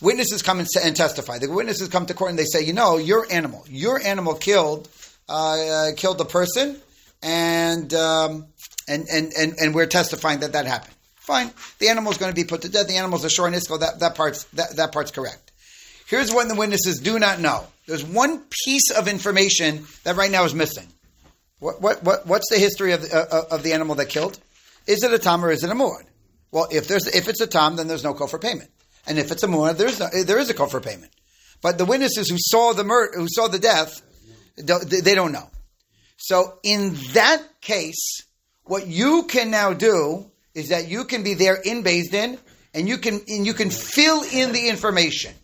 Witnesses come and, and testify. The witnesses come to court and they say, you know, your animal, your animal killed uh, uh, killed the person, and, um, and and and and we're testifying that that happened. Fine. The animal is going to be put to death. The animal's a shor nisko. That, that, part's, that, that part's correct. Here's what the witnesses do not know. There's one piece of information that right now is missing. What, what, what, what's the history of the, uh, of the animal that killed? Is it a tam or is it a muad? Well, if there's if it's a tam, then there's no kofar payment, and if it's a muad, there's no, there is a kofar payment. But the witnesses who saw the murder, who saw the death, they don't know. So in that case, what you can now do is that you can be there in Din and you can and you can fill in the information,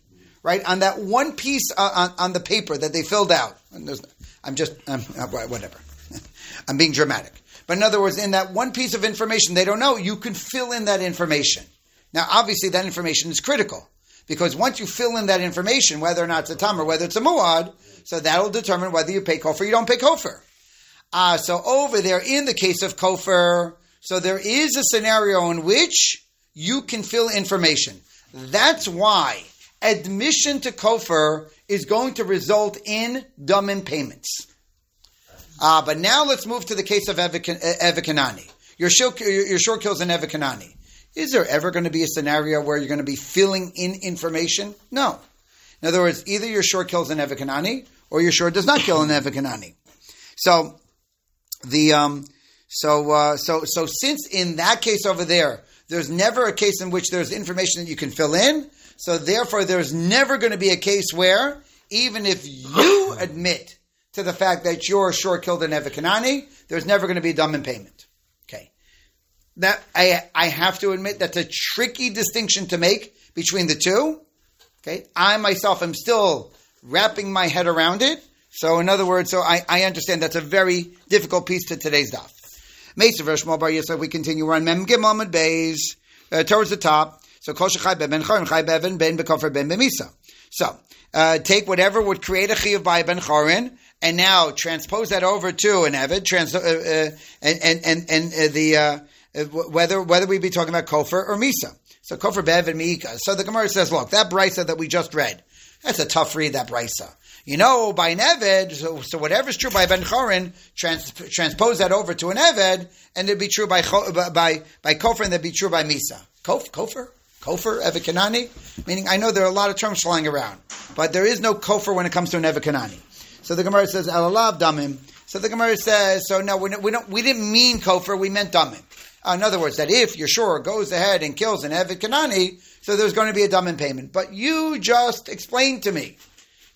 right, on that one piece uh, on, on the paper that they filled out. I'm just uh, whatever. I'm being dramatic. But in other words, in that one piece of information they don't know, you can fill in that information. Now, obviously, that information is critical because once you fill in that information, whether or not it's a tam or whether it's a muad, so that'll determine whether you pay kofar or you don't pay kofar. Uh, so over there, in the case of kofar, so there is a scenario in which you can fill information. That's why admission to kofar is going to result in dummin payments. Uh, but now let's move to the case of Evikanani. Your shor, your shor kills an Evikanani. Is there ever going to be a scenario where you're going to be filling in information? No. In other words, either your shor kills an Evikanani or your shor does not kill an Evikanani. So the um, so, uh, so, so since in that case over there, there's never a case in which there's information that you can fill in. So therefore, there's never going to be a case where, even if you admit to the fact that you're shor killed an Evikanani, there's never going to be a dumb in payment. That, I, I have to admit that's a tricky distinction to make between the two. Okay. I myself am still wrapping my head around it. So in other words, so I, I understand that's a very difficult piece to today's daf. Mesa Shmuel Bar Yisrael. We continue. We're on Mem Gimel and Beis uh, towards the top. So Kol Shechai Ben Chorin Chai Bevan Ben Bekofer Ben Bemisa. So uh, take whatever would create a chiyuv by Ben Chorin and now transpose that over to an Evid. Trans, uh, uh, and and and, and uh, the Uh, whether whether we be talking about Kofer or Misa. So Kofer Bev and Mika. So the Gemara says, look, that brisa that we just read, that's a tough read. That brisa. You know, by an Eved, so, so whatever's true by Ben Chorin, trans, transpose that over to an Eved, and it'd be true by by by Kofer, and it'd be true by Misa. Kof, Kofer? Kofer, Evikanani? Meaning, I know there are a lot of terms flying around, but there is no Kofer when it comes to an Evikanani. So the Gemara says, Alalav Damim. So the Gemara says, so no, we don't, we, don't, we didn't mean Kofer, we meant Damim. In other words, that if Yeshua goes ahead and kills an Evid Kanani, so there's going to be a Damim payment. But you just explained to me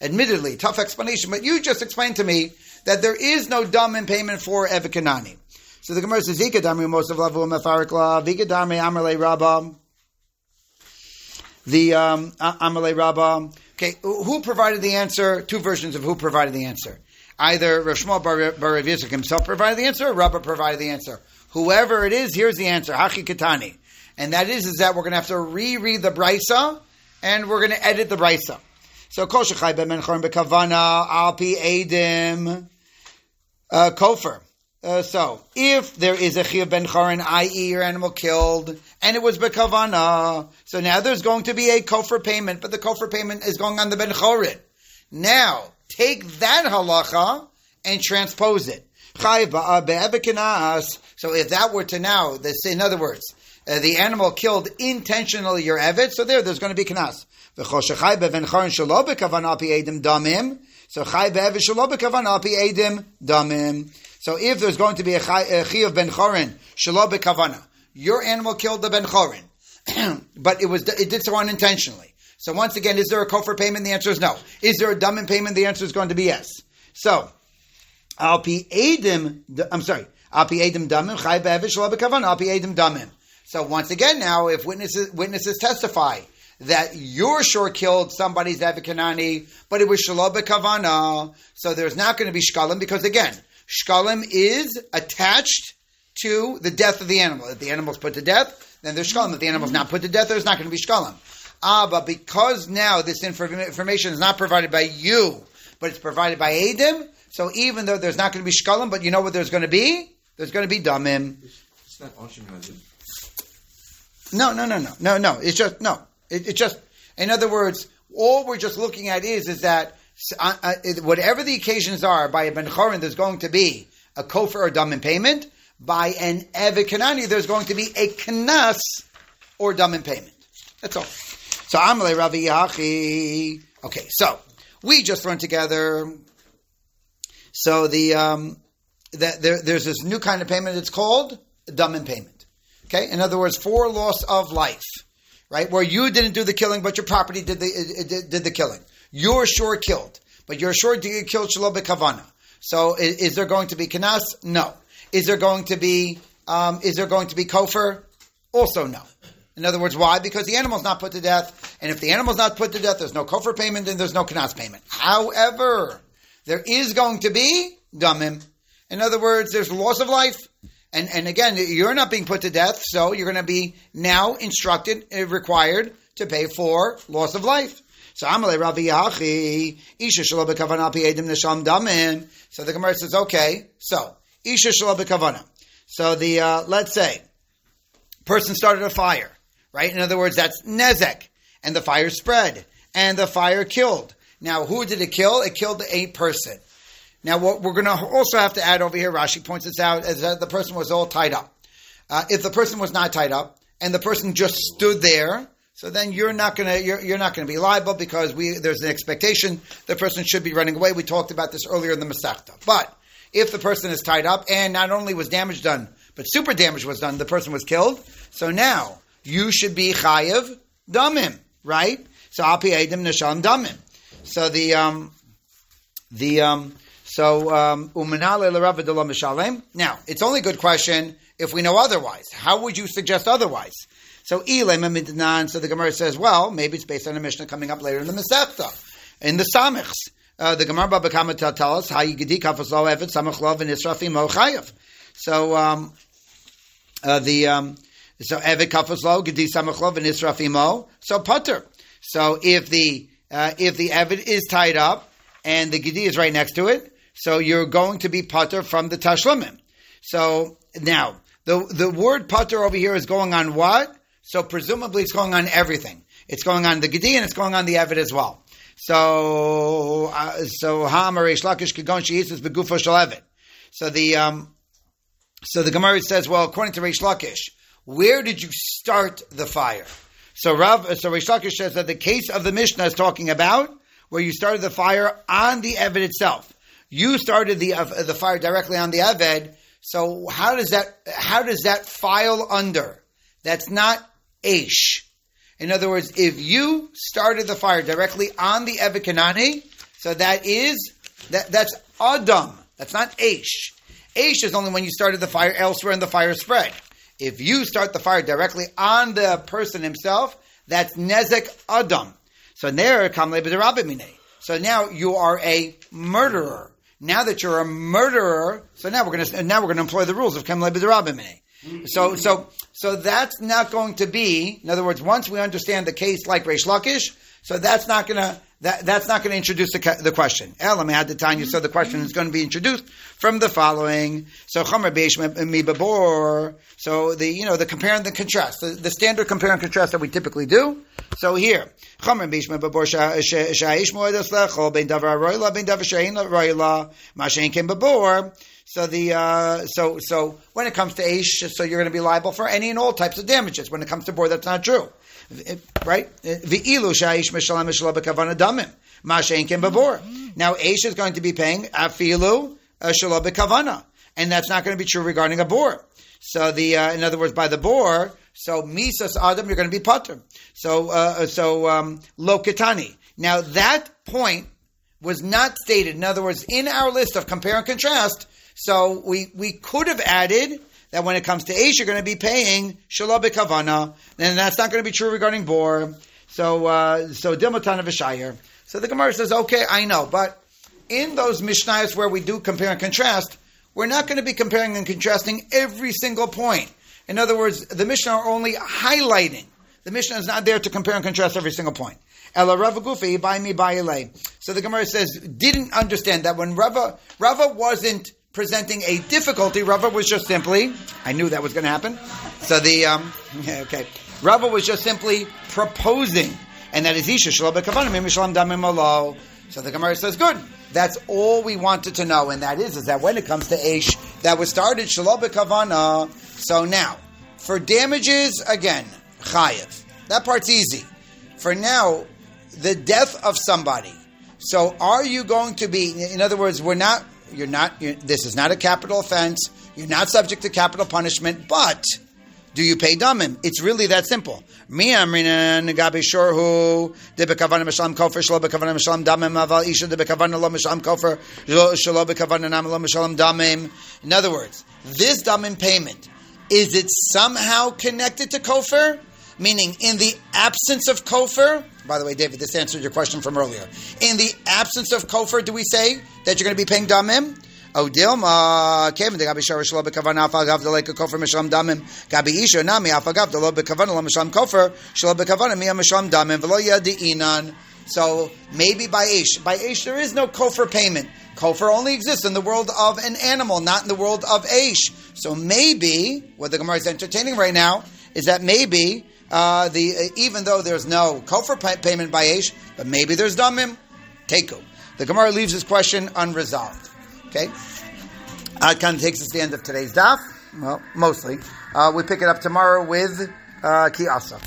Admittedly, tough explanation, but you just explained to me that there is no dumb payment for Evikanani. So the Gemara says, Ikadami most of Lavu Mefarikla, Vikadami Amalei Rabba. The um, Amalei Rabba, Okay, who provided the answer? Two versions of who provided the answer. Either Rav Bar Bar himself provided the answer, or Rabba provided the answer. Whoever it is, here's the answer. Hachi Katani. And that is, is that we're going to have to reread the Brisa, and we're going to edit the Brisa. So, Kol Shechai Ben Menchorim Bekavana, Alpi Edim, uh, Kofer. Uh, so, if there is a Chiv Ben i.e., your animal killed, and it was Bekavana, so now there's going to be a Kofer payment, but the Kofer payment is going on the Ben Chorin. Now, take that halacha and transpose it. Chayv ba'ah be'ebekinas. So if that were to now, this, in other words, uh, the animal killed intentionally your evet, so there, there's going to be damim. So. So if there's going to be a chi of ben chorin shelo your animal killed the ben chorin, but it was it did so unintentionally. So once again, is there a kofar payment? The answer is no. Is there a damim payment? The answer is going to be yes. So pi edim, I'm sorry, So once again, now if witnesses witnesses testify that you're shor killed somebody's Evikanani, but it was Shalom Kavana, so there's not going to be Shkalim because again, Shkalim is attached to the death of the animal. If the animal's put to death, then there's Shkalim. If the animal's not put to death, there's not going to be Shkalim. Ah, but because now this information is not provided by you, but it's provided by Adim, so even though there's not going to be Shkalim, but you know what there's going to be? There's going to be Damim. It's not Oshim. No, no, no, no, no, no. It's just no. It, it just, in other words, all we're just looking at is is that uh, uh, whatever the occasions are by a ben chorin, there's going to be a kofer or dam in payment. By an evet kanani, there's going to be a knas or dam in payment. That's all. So Amalei Ravi Yachi. Okay, so we just run together. So the um, that there, there's this new kind of payment. It's called dam in payment. Okay, in other words, for loss of life, right? Where you didn't do the killing, but your property did the did, did the killing. You're sure killed, but you're sure to get killed shalom kavana. So, is, is, there going to be kanas? No. Is there going to be um, is there going to be kofar? Also, no. In other words, why? Because the animal's not put to death, and if the animal's not put to death, there's no kofar payment and there's no kanas payment. However, there is going to be damim. In other words, there's loss of life. And, and again, you're not being put to death, so you're going to be now instructed, uh, required to pay for loss of life. So Isha Damin. So the Gemara says, okay, so Isha Shalom. So the uh, let's say person started a fire, right? In other words, that's nezek, and the fire spread, and the fire killed. Now, who did it kill? It killed a person. Now, what we're going to also have to add over here, Rashi points this out, is that the person was all tied up. Uh, if the person was not tied up and the person just stood there, so then you're not going to you're, you're not going to be liable because we there's an expectation the person should be running away. We talked about this earlier in the Masechta. But if the person is tied up and not only was damage done, but super damage was done, the person was killed. So now you should be chayiv damim, right? So api edim nisham damim. So the um, the um, so, um, now, it's only a good question if we know otherwise. How would you suggest otherwise? So, so the Gemara says, well, maybe it's based on a Mishnah coming up later in the Masechta, in the Samichs. Uh, the Gemara Bava Kamma tell us how you gedi kafas lo evet samach lo v'nisrafim mo chayav. So um, uh, the um, so evet kafas lo gedi samach lo v'nisrafim mo so putter. So if the uh, if the evet is tied up and the gedi is right next to it, so you're going to be putter from the tashlumin. So now the the word putter over here is going on what? So presumably it's going on everything. It's going on the gedi and it's going on the evid as well. So uh, so ha'amaresh lakish kagon sheyitzis begufo shel So the um, so the Gemara says, well, according to Reish Lakish, where did you start the fire? So Rav, so Reish Lakish says that the case of the Mishnah is talking about where you started the fire on the Evid itself. You started the uh, the fire directly on the Aved. So how does that how does that file under? That's not Aish. In other words, if you started the fire directly on the Eved Kanani, so that is that that's Adam. That's not Aish. Aish is only when you started the fire elsewhere and the fire spread. If you start the fire directly on the person himself, that's Nezek Adam. So there. So now you are a murderer. Now that you're a murderer, so now we're going to now we're going to employ the rules of kamle b'derabimine. So so so that's not going to be. In other words, once we understand the case like Reish Lakish, so that's not going to that, that's not going to introduce the, the question. Elam had to time, you, the question is going to be introduced from the following. So Chomer Beish Mi Babor. So the you know the compare and the contrast, the, the standard compare and contrast that we typically do. So here, Chomer Beish Mi Babor Sha'ish Moedas Lechol Ben Davar Roila Ben Davar Shein Roila Mashen Kim Babor. So the uh, so so when it comes to Aish, so you're going to be liable for any and all types of damages. When it comes to bor, that's not true right? V'ilu sha'ish mishalam mishalah bekavana damim. Mashen kim babor. Now, Aish is going to be paying afilu shalom bekavana. And that's not going to be true regarding a bor. So the, uh, in other words, by the bor, so misas adam, you're going to be pater. So, uh, so, um, lokitani. Now that point was not stated. In other words, in our list of compare and contrast, so we, we could have added that when it comes to Aish, you're going to be paying Shalom Kavana, and that's not going to be true regarding Bor. So, uh, so Dilmatan Vishayir. So the Gemara says, okay, I know, but in those Mishnayos where we do compare and contrast, we're not going to be comparing and contrasting every single point. In other words, the Mishnah are only highlighting. The Mishnah is not there to compare and contrast every single point. Ela Rava Gufi, by me, by So the Gemara says, didn't understand that when Rava, Rava wasn't presenting a difficulty. Rava was just simply, I knew that was going to happen. So the, um, okay. Rava was just simply proposing, and that is Isha Shalom Shalom Damim Alo. So the Gemara says, good. That's all we wanted to know, and that is, is that when it comes to Aish, that was started Shalom Kavana. So now, for damages, again, Chayiv. That part's easy. For now, the death of somebody. So are you going to be, in other words, we're not you're not. You're, this is not a capital offense. You're not subject to capital punishment. But do you pay damim? It's really that simple. Mi amrina negabi shorhu de bekavana mishlam kofer shlo bekavana mishlam damim aval isha de bekavana lo mishlam kofer shlo bekavana nam lo mishlam damim. In other words, this damim payment is it somehow connected to kofer? Meaning, in the absence of kofer, by the way, David, this answered your question from earlier. In the absence of kofer, do we say that you're going to be paying damim? The. So maybe by Ish. By Ish, there is no kofer payment. Kofer only exists in the world of an animal, not in the world of Aish. So maybe, what the Gemara is entertaining right now, is that maybe uh, the uh, even though there's no kofar payment by Aish, but maybe there's damim, teku. The Gemara leaves this question unresolved. Okay, uh, kind of takes us to the end of today's daf. Well, mostly. Uh, we pick it up tomorrow with uh, Kiasa.